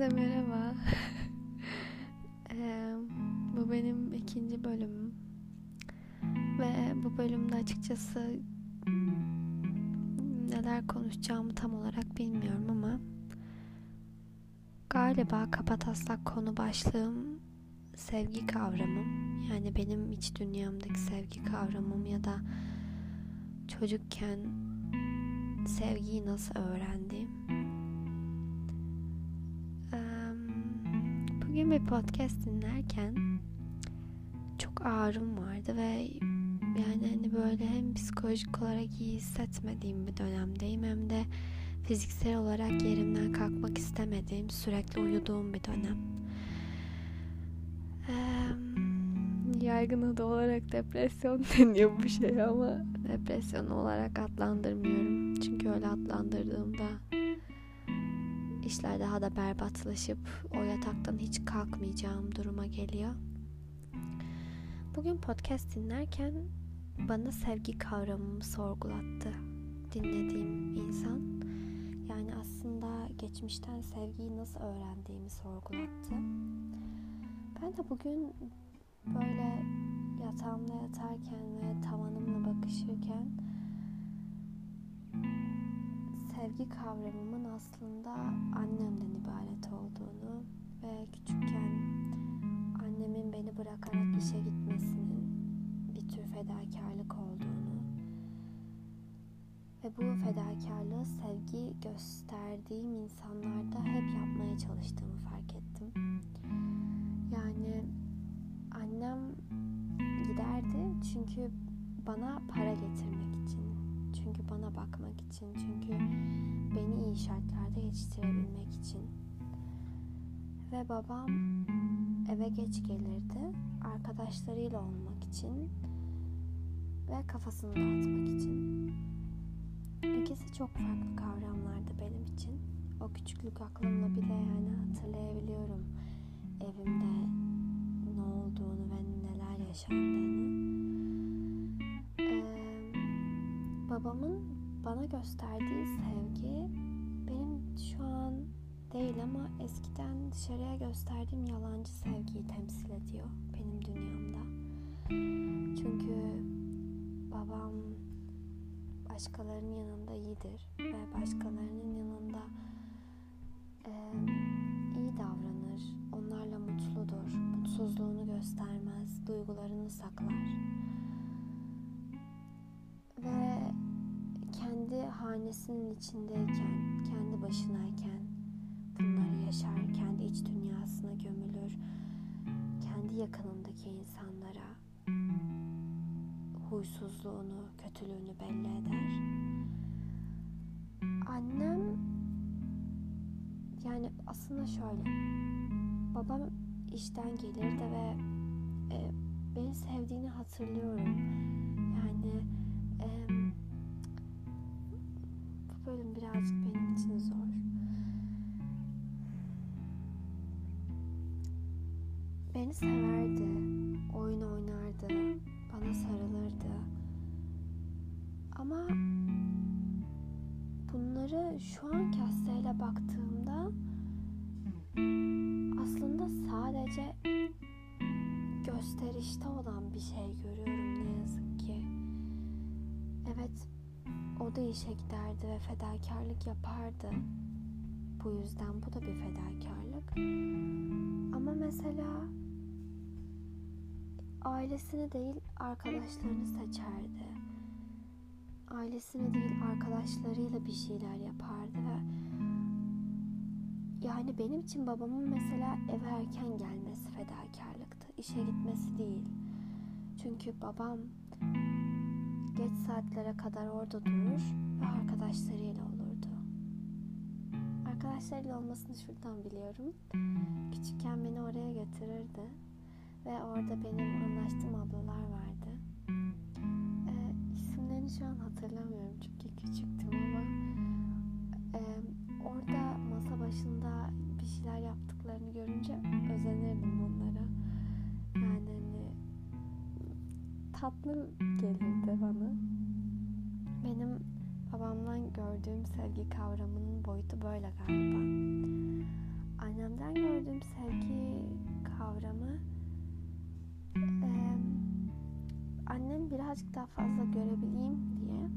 Herkese merhaba. ee, bu benim ikinci bölümüm. Ve bu bölümde açıkçası neler konuşacağımı tam olarak bilmiyorum ama galiba kapataslak konu başlığım sevgi kavramım. Yani benim iç dünyamdaki sevgi kavramım ya da çocukken sevgiyi nasıl öğrendiğim bir podcast dinlerken çok ağrım vardı ve yani hani böyle hem psikolojik olarak iyi hissetmediğim bir dönemdeyim hem de fiziksel olarak yerimden kalkmak istemediğim, sürekli uyuduğum bir dönem. Ee, yaygın adı olarak depresyon deniyor bu şey ama depresyon olarak adlandırmıyorum. Çünkü öyle adlandırdığımda işler daha da berbatlaşıp o yataktan hiç kalkmayacağım duruma geliyor. Bugün podcast dinlerken bana sevgi kavramımı sorgulattı dinlediğim insan. Yani aslında geçmişten sevgiyi nasıl öğrendiğimi sorgulattı. Ben de bugün böyle yatağımda yatarken ve tavanımla bakışırken sevgi kavramımın aslında annemden ibaret olduğunu ve küçükken annemin beni bırakarak işe gitmesinin bir tür fedakarlık olduğunu ve bu fedakarlığı sevgi gösterdiğim insanlarda hep yapmaya çalıştığımı fark ettim. Yani annem giderdi çünkü bana para getirmek için çünkü bana bakmak için, çünkü beni iyi şartlarda yetiştirebilmek için. Ve babam eve geç gelirdi arkadaşlarıyla olmak için ve kafasını dağıtmak için. İkisi çok farklı kavramlardı benim için. O küçüklük aklımla bile yani hatırlayabiliyorum evimde ne olduğunu ve neler yaşandığını. Babamın bana gösterdiği sevgi benim şu an değil ama eskiden dışarıya gösterdiğim yalancı sevgiyi temsil ediyor benim dünyamda. Çünkü babam başkalarının yanında iyidir ve başkalarının yanında e, iyi davranır. Onlarla mutludur. Mutsuzluğunu göstermez. Duygularını saklar. Hanesinin içindeyken, kendi başınayken bunları yaşar, kendi iç dünyasına gömülür, kendi yakınındaki insanlara huysuzluğunu, kötülüğünü belli eder. Annem yani aslında şöyle babam işten gelirdi ve e, beni sevdiğini hatırlıyorum. Yani birazcık benim için zor. Beni severdi, oyun oynardı, bana sarılırdı. Ama bunları şu an kasteyle baktığımda aslında sadece gösterişte olan bir şey görüyorum ne yazık ki. Evet o da işe giderdi ve fedakarlık yapardı. Bu yüzden bu da bir fedakarlık. Ama mesela ailesini değil arkadaşlarını seçerdi. Ailesini değil arkadaşlarıyla bir şeyler yapardı ve yani benim için babamın mesela eve erken gelmesi fedakarlıktı. İşe gitmesi değil. Çünkü babam geç saatlere kadar orada durur ve arkadaşlarıyla olurdu. Arkadaşlarıyla olmasını şuradan biliyorum. Küçükken beni oraya götürürdü ve orada benim anlaştığım ablalar vardı. Ee, isimlerini şu an hatırlamıyorum çünkü küçüktüm ama e, orada masa başında bir şeyler yaptıklarını görünce tatlı gelirdi bana. Benim babamdan gördüğüm sevgi kavramının boyutu böyle galiba. annemden gördüğüm sevgi kavramı e, annem birazcık daha fazla görebileyim diye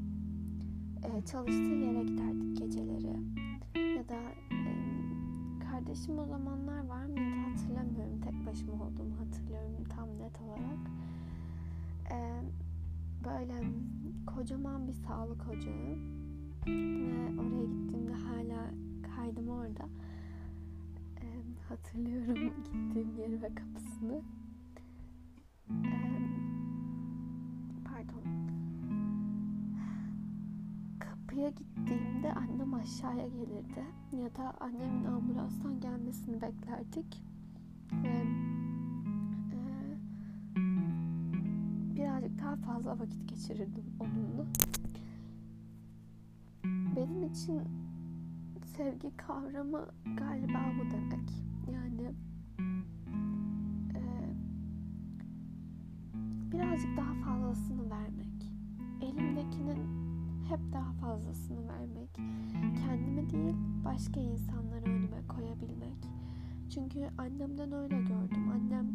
e, çalıştığı yere giderdik geceleri ya da e, kardeşim o zamanlar var mıydı hatırlamıyorum tek başıma olduğumu hatırlıyorum tam net olarak e, böyle kocaman bir sağlık ocağı. Ve oraya gittiğimde hala kaydım orada. E, hatırlıyorum gittiğim yeri ve kapısını. E, pardon. Kapıya gittiğimde annem aşağıya gelirdi. Ya da annemin ambulanstan gelmesini beklerdik fazla vakit geçirirdim onunla benim için sevgi kavramı galiba bu demek. Yani e, birazcık daha fazlasını vermek. Elimdekinin hep daha fazlasını vermek. Kendimi değil başka insanları önüme koyabilmek. Çünkü annemden öyle gördüm. Annem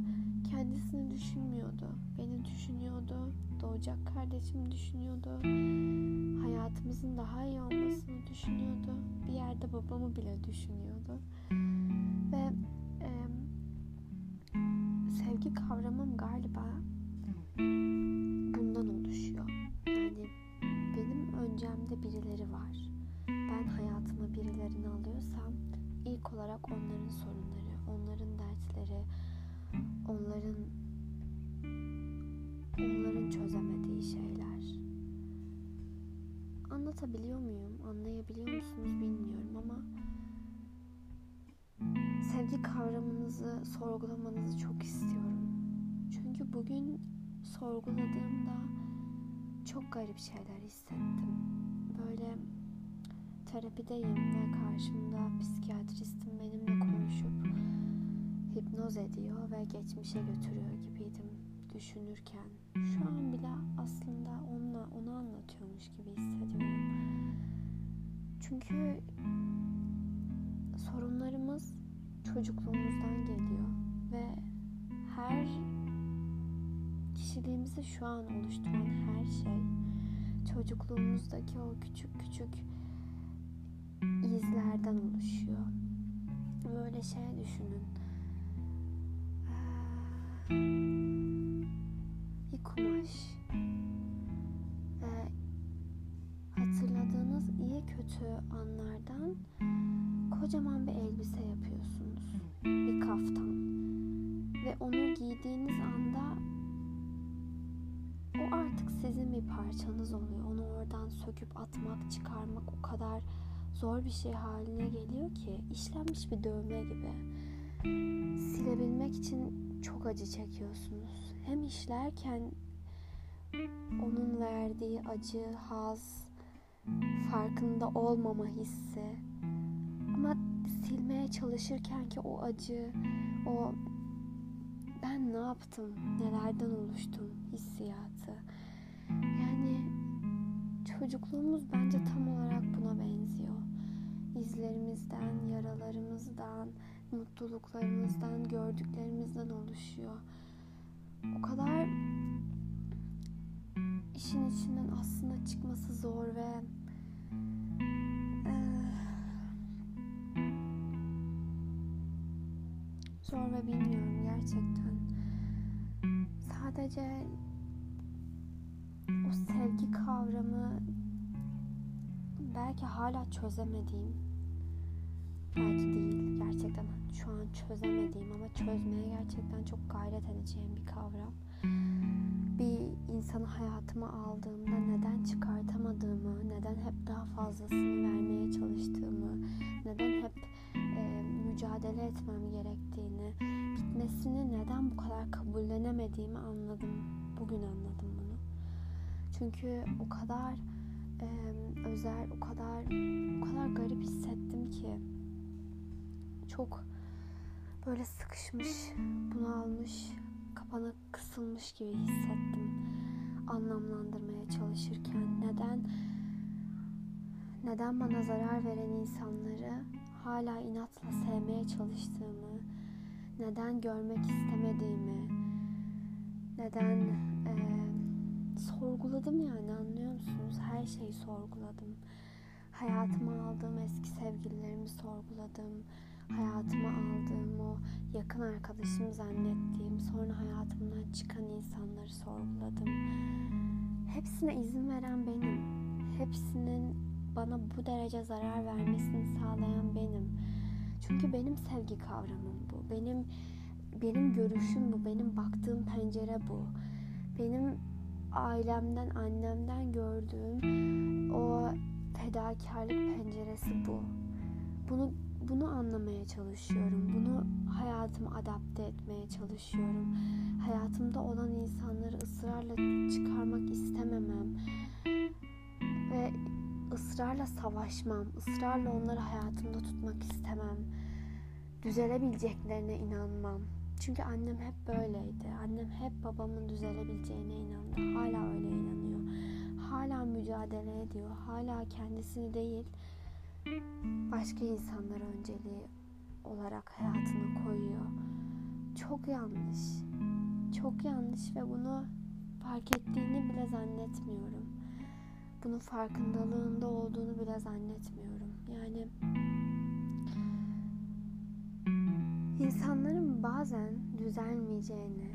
kendisini düşünmüyordu. Beni düşünüyordu. Doğacak kardeşimi düşünüyordu. Hayatımızın daha iyi olmasını düşünüyordu. Bir yerde babamı bile düşünüyordu. Ve e, sevgi kavramım galiba sorguladığımda çok garip şeyler hissettim. Böyle terapideyim ve karşımda psikiyatristim benimle konuşup hipnoz ediyor ve geçmişe götürüyor gibiydim düşünürken. Şu an bile aslında onunla onu anlatıyormuş gibi hissediyorum. Çünkü sorunlarımız çocukluğumuzdan geliyor ve her kişiliğimizi şu an oluşturan her şey çocukluğumuzdaki o küçük küçük izlerden oluşuyor. Böyle şey düşünün. Bir kumaş hatırladığınız iyi kötü anlardan kocaman bir elbise yapıyorsunuz. Bir kaftan. Ve onu giydiğiniz anda artık sizin bir parçanız oluyor. Onu oradan söküp atmak, çıkarmak o kadar zor bir şey haline geliyor ki işlenmiş bir dövme gibi. Silebilmek için çok acı çekiyorsunuz. Hem işlerken onun verdiği acı, haz, farkında olmama hissi ama silmeye çalışırken ki o acı, o ben ne yaptım, nelerden oluştum hissiyatı. Yani çocukluğumuz bence tam olarak buna benziyor. İzlerimizden, yaralarımızdan, mutluluklarımızdan, gördüklerimizden oluşuyor. O kadar işin içinden aslında çıkması zor ve zor ve bilmiyorum gerçekten. Sadece o sevgi kavramı belki hala çözemediğim belki değil gerçekten şu an çözemediğim ama çözmeye gerçekten çok gayret edeceğim bir kavram bir insanı hayatıma aldığımda neden çıkartamadığımı neden hep daha fazlasını vermeye çalıştığımı neden hep e, mücadele etmem gerektiğini bitmesini neden bu kadar kabullenemediğimi anladım. Bugün anladım bunu. Çünkü o kadar e, özel o kadar o kadar garip hissettim ki. Çok böyle sıkışmış, bunalmış, kapana kısılmış gibi hissettim anlamlandırmaya çalışırken. Neden neden bana zarar veren insanları hala inatla sevmeye çalıştığımı, neden görmek istemediğimi, neden e, sorguladım yani anlıyor musunuz? Her şeyi sorguladım. Hayatıma aldığım eski sevgililerimi sorguladım. Hayatıma aldığım o yakın arkadaşım zannettiğim, sonra hayatımdan çıkan insanları sorguladım. Hepsine izin veren benim. Hepsinin bana bu derece zarar vermesini sağlayan benim. Çünkü benim sevgi kavramım bu. Benim benim görüşüm bu. Benim baktığım pencere bu. Benim ailemden, annemden gördüğüm o fedakarlık penceresi bu. Bunu bunu anlamaya çalışıyorum. Bunu hayatıma adapte etmeye çalışıyorum. Hayatımda olan insanları ısrarla çıkarmak istememem ve ısrarla savaşmam, ısrarla onları hayatımda tutmak istemem. Düzelebileceklerine inanmam. Çünkü annem hep böyleydi. Annem hep babamın düzelebileceğine inandı. Hala öyle inanıyor. Hala mücadele ediyor. Hala kendisini değil, başka insanlar önceliği olarak hayatına koyuyor. Çok yanlış. Çok yanlış ve bunu fark ettiğini bile zannetmiyorum. Bunun farkındalığında olduğunu bile zannetmiyorum. Yani insanların bazen düzelmeyeceğini,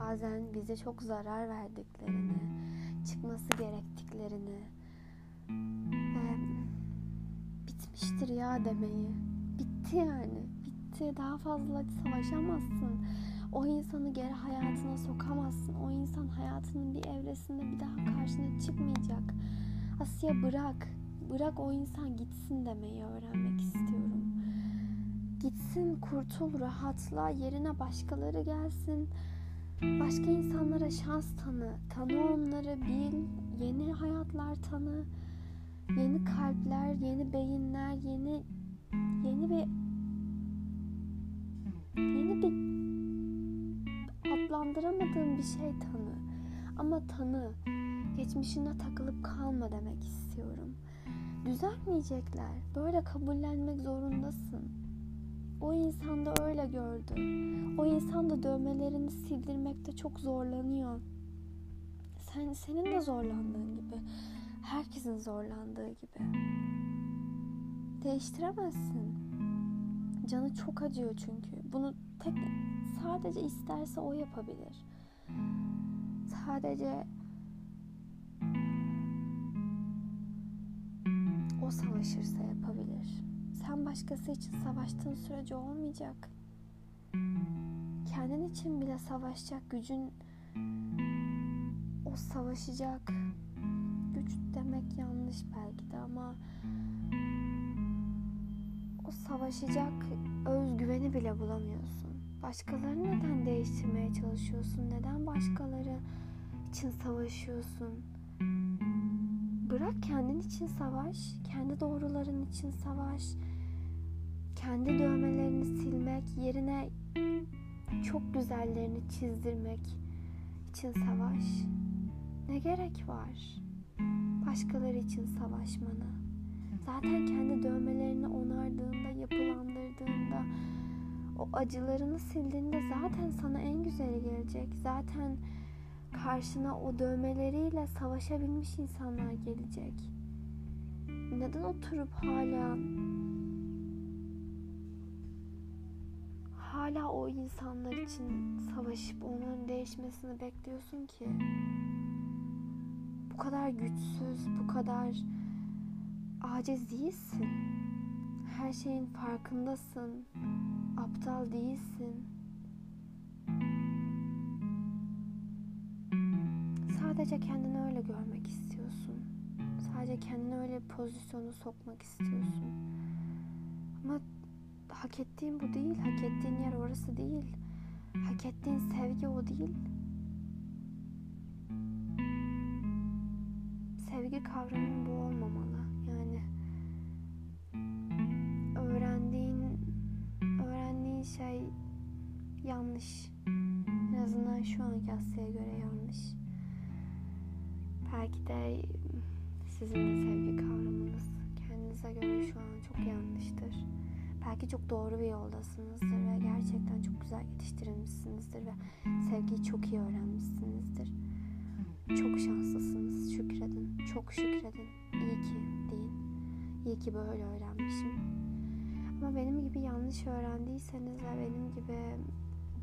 bazen bize çok zarar verdiklerini, çıkması gerektiklerini ve bitmiştir ya demeyi. Bitti yani. Bitti. Daha fazla savaşamazsın. O insanı geri hayatına sokamazsın. O insan hayatının bir evresinde bir daha karşına çıkmayacak. Asya bırak. Bırak o insan gitsin demeyi öğrenmek istiyorum. Gitsin, kurtul, rahatla, yerine başkaları gelsin. Başka insanlara şans tanı. Tanı onları, bil. Yeni hayatlar tanı. Yeni kalpler, yeni beyinler, yeni yeni bir yeni bir adlandıramadığım bir şey tanı. Ama tanı. Geçmişine takılıp kalma demek istiyorum. Düzelmeyecekler. Böyle kabullenmek zorundasın. O insan da öyle gördü. O insan da dövmelerini sildirmekte çok zorlanıyor. Sen senin de zorlandığın gibi. Herkesin zorlandığı gibi. Değiştiremezsin. Canı çok acıyor çünkü. Bunu tek sadece isterse o yapabilir. Sadece savaşırsa yapabilir. Sen başkası için savaştığın sürece olmayacak. Kendin için bile savaşacak gücün o savaşacak güç demek yanlış belki de ama o savaşacak özgüveni bile bulamıyorsun. Başkalarını neden değiştirmeye çalışıyorsun? Neden başkaları için savaşıyorsun? Bırak kendin için savaş, kendi doğruların için savaş. Kendi dövmelerini silmek yerine çok güzellerini çizdirmek için savaş. Ne gerek var başkaları için savaşmana? Zaten kendi dövmelerini onardığında, yapılandırdığında, o acılarını sildiğinde zaten sana en güzeli gelecek. Zaten karşına o dövmeleriyle savaşabilmiş insanlar gelecek. Neden oturup hala hala o insanlar için savaşıp onların değişmesini bekliyorsun ki? Bu kadar güçsüz, bu kadar aciz değilsin. Her şeyin farkındasın. Aptal değilsin. Sadece kendini öyle görmek istiyorsun. Sadece kendini öyle pozisyonu sokmak istiyorsun. Ama hak ettiğin bu değil. Hak ettiğin yer orası değil. Hak ettiğin sevgi o değil. Sevgi kavramın bu olmamalı. Yani öğrendiğin öğrendiğin şey yanlış. En azından şu anki Asya'ya göre yanlış. Belki de sizin de sevgi kavramınız kendinize göre şu an çok yanlıştır. belki çok doğru bir yoldasınızdır ve gerçekten çok güzel yetiştirilmişsinizdir ve sevgiyi çok iyi öğrenmişsinizdir. Çok şanslısınız. Şükredin. Çok şükredin. İyi ki deyin. İyi ki böyle öğrenmişim. Ama benim gibi yanlış öğrendiyseniz ve benim gibi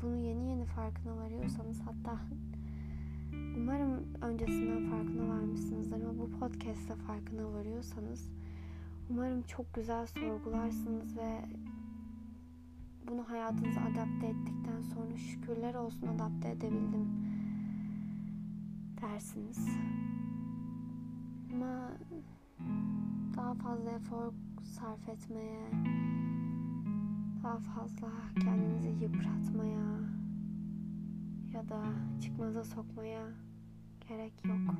bunu yeni yeni farkına varıyorsanız hatta umarım öncesinden farkına varmışsınızdır ama bu podcast'te farkına varıyorsanız umarım çok güzel sorgularsınız ve bunu hayatınıza adapte ettikten sonra şükürler olsun adapte edebildim dersiniz. Ama daha fazla efor sarf etmeye, daha fazla kendinizi yıpratmaya ya da çıkmaza sokmaya gerek yok.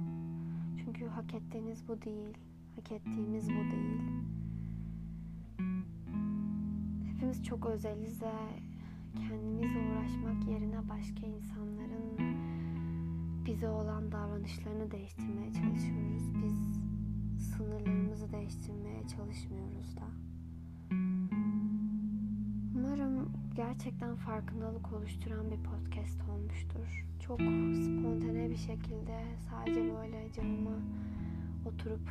Çünkü hak ettiğiniz bu değil. Hak ettiğimiz bu değil. Hepimiz çok özeliz ve kendimizle uğraşmak yerine başka insanların bize olan davranışlarını değiştirmeye çalışıyoruz. Biz sınırlarımızı değiştirmeye çalışmıyoruz da. Gerçekten farkındalık oluşturan bir podcast olmuştur. Çok spontane bir şekilde sadece böyle camıma oturup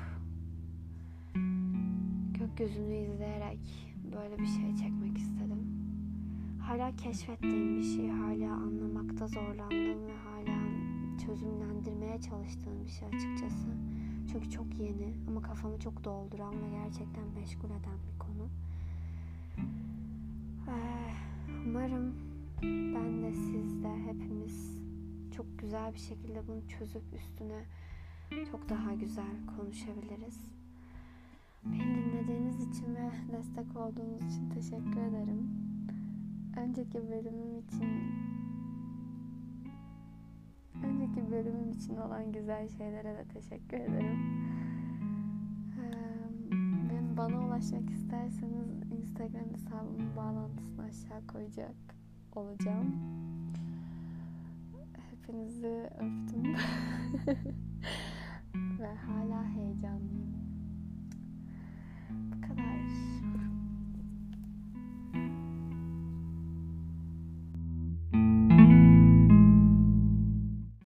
gökyüzünü izleyerek böyle bir şey çekmek istedim. Hala keşfettiğim bir şey, hala anlamakta zorlandığım ve hala çözümlendirmeye çalıştığım bir şey açıkçası. Çünkü çok yeni ama kafamı çok dolduran ve gerçekten meşgul eden bir konu. Ee, umarım ben de siz de hepimiz çok güzel bir şekilde bunu çözüp üstüne çok daha güzel konuşabiliriz. Beni dinlediğiniz için ve destek olduğunuz için teşekkür ederim. Önceki bölümüm için önceki bölümüm için olan güzel şeylere de teşekkür ederim. Ee, bana ulaşmak isterseniz Instagram hesabımın bağlantısını aşağı koyacak olacağım. Hepinizi öptüm. Ve hala heyecanlıyım.